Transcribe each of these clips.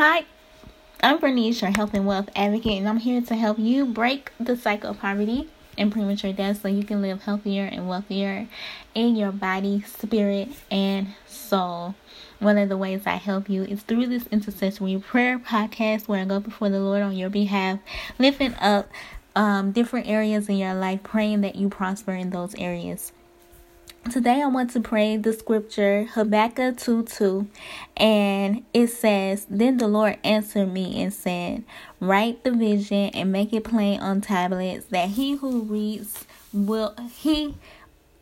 Hi, I'm Bernice, your health and wealth advocate, and I'm here to help you break the cycle of poverty and premature death so you can live healthier and wealthier in your body, spirit, and soul. One of the ways I help you is through this intercessory prayer podcast where I go before the Lord on your behalf, lifting up um, different areas in your life, praying that you prosper in those areas. Today I want to pray the scripture Habakkuk 2 2, and it says, Then the Lord answered me and said, Write the vision and make it plain on tablets, that he who reads will he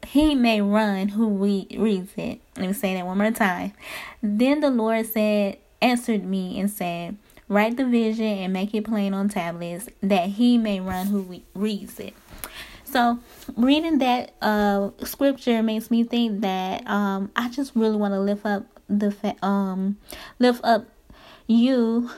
he may run who read, reads it. Let me say that one more time. Then the Lord said, answered me and said, Write the vision and make it plain on tablets, that he may run who reads it. So, reading that uh scripture makes me think that um I just really want to lift up the fa- um lift up you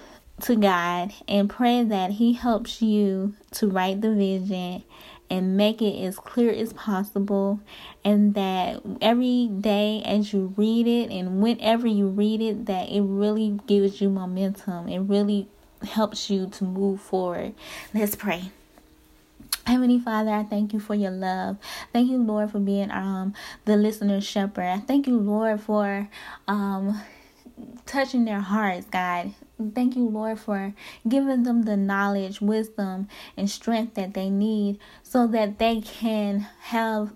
to God and pray that he helps you to write the vision and make it as clear as possible and that every day as you read it and whenever you read it that it really gives you momentum. It really helps you to move forward. Let's pray Heavenly Father, I thank you for your love. Thank you, Lord, for being um the listener shepherd. I thank you, Lord, for um touching their hearts, God. Thank you, Lord, for giving them the knowledge, wisdom, and strength that they need so that they can have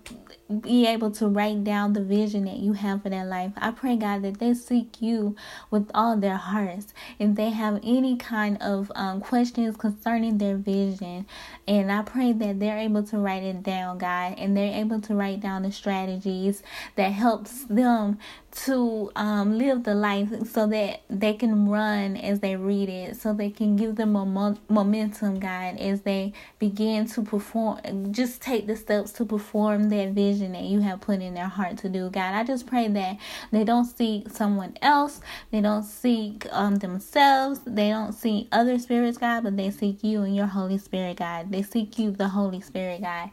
be able to write down the vision that you have for their life. I pray, God, that they seek you with all their hearts. If they have any kind of um, questions concerning their vision, and I pray that they're able to write it down, God, and they're able to write down the strategies that helps them to um, live the life so that they can run as they read it, so they can give them a mo- momentum, God, as they begin to perform, just take the steps to perform that vision that you have put in their heart to do, God. I just pray that they don't seek someone else, they don't seek um, themselves, they don't seek other spirits, God, but they seek you and your Holy Spirit, God. They seek you, the Holy Spirit, God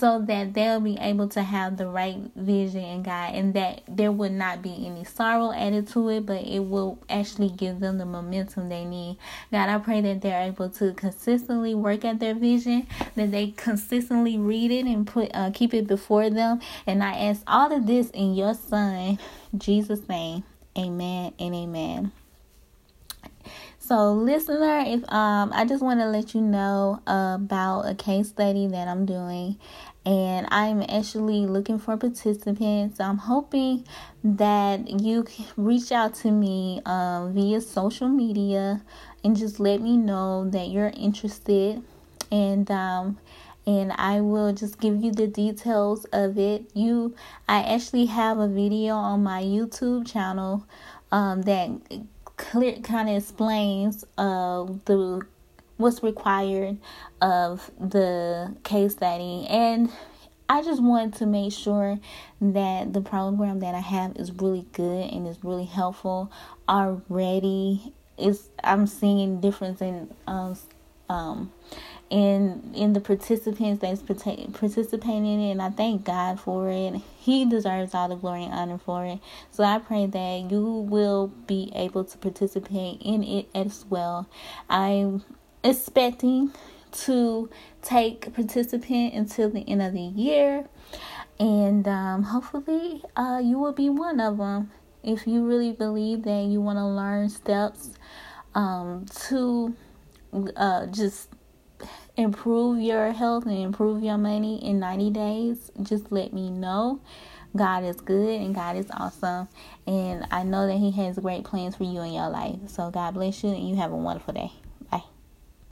so that they'll be able to have the right vision and God, and that there would not be any sorrow added to it, but it will actually give them the momentum they need. God, I pray that they're able to consistently work at their vision, that they consistently read it and put uh, keep it before them. And I ask all of this in your Son, Jesus' name. Amen and amen. So, listener, if um, I just want to let you know about a case study that I'm doing, and I'm actually looking for participants. I'm hoping that you can reach out to me um, via social media and just let me know that you're interested, and um, and I will just give you the details of it. You, I actually have a video on my YouTube channel um, that clear kind of explains uh the what's required of the case study and I just want to make sure that the program that I have is really good and is really helpful already. Is I'm seeing difference in um um in in the participants that's participating in it and I thank God for it. He deserves all the glory and honor for it. So I pray that you will be able to participate in it as well. I'm expecting to take participant until the end of the year and um, hopefully uh, you will be one of them if you really believe that you want to learn steps um, to uh, just improve your health and improve your money in 90 days, just let me know. God is good and God is awesome. And I know that He has great plans for you in your life. So God bless you and you have a wonderful day.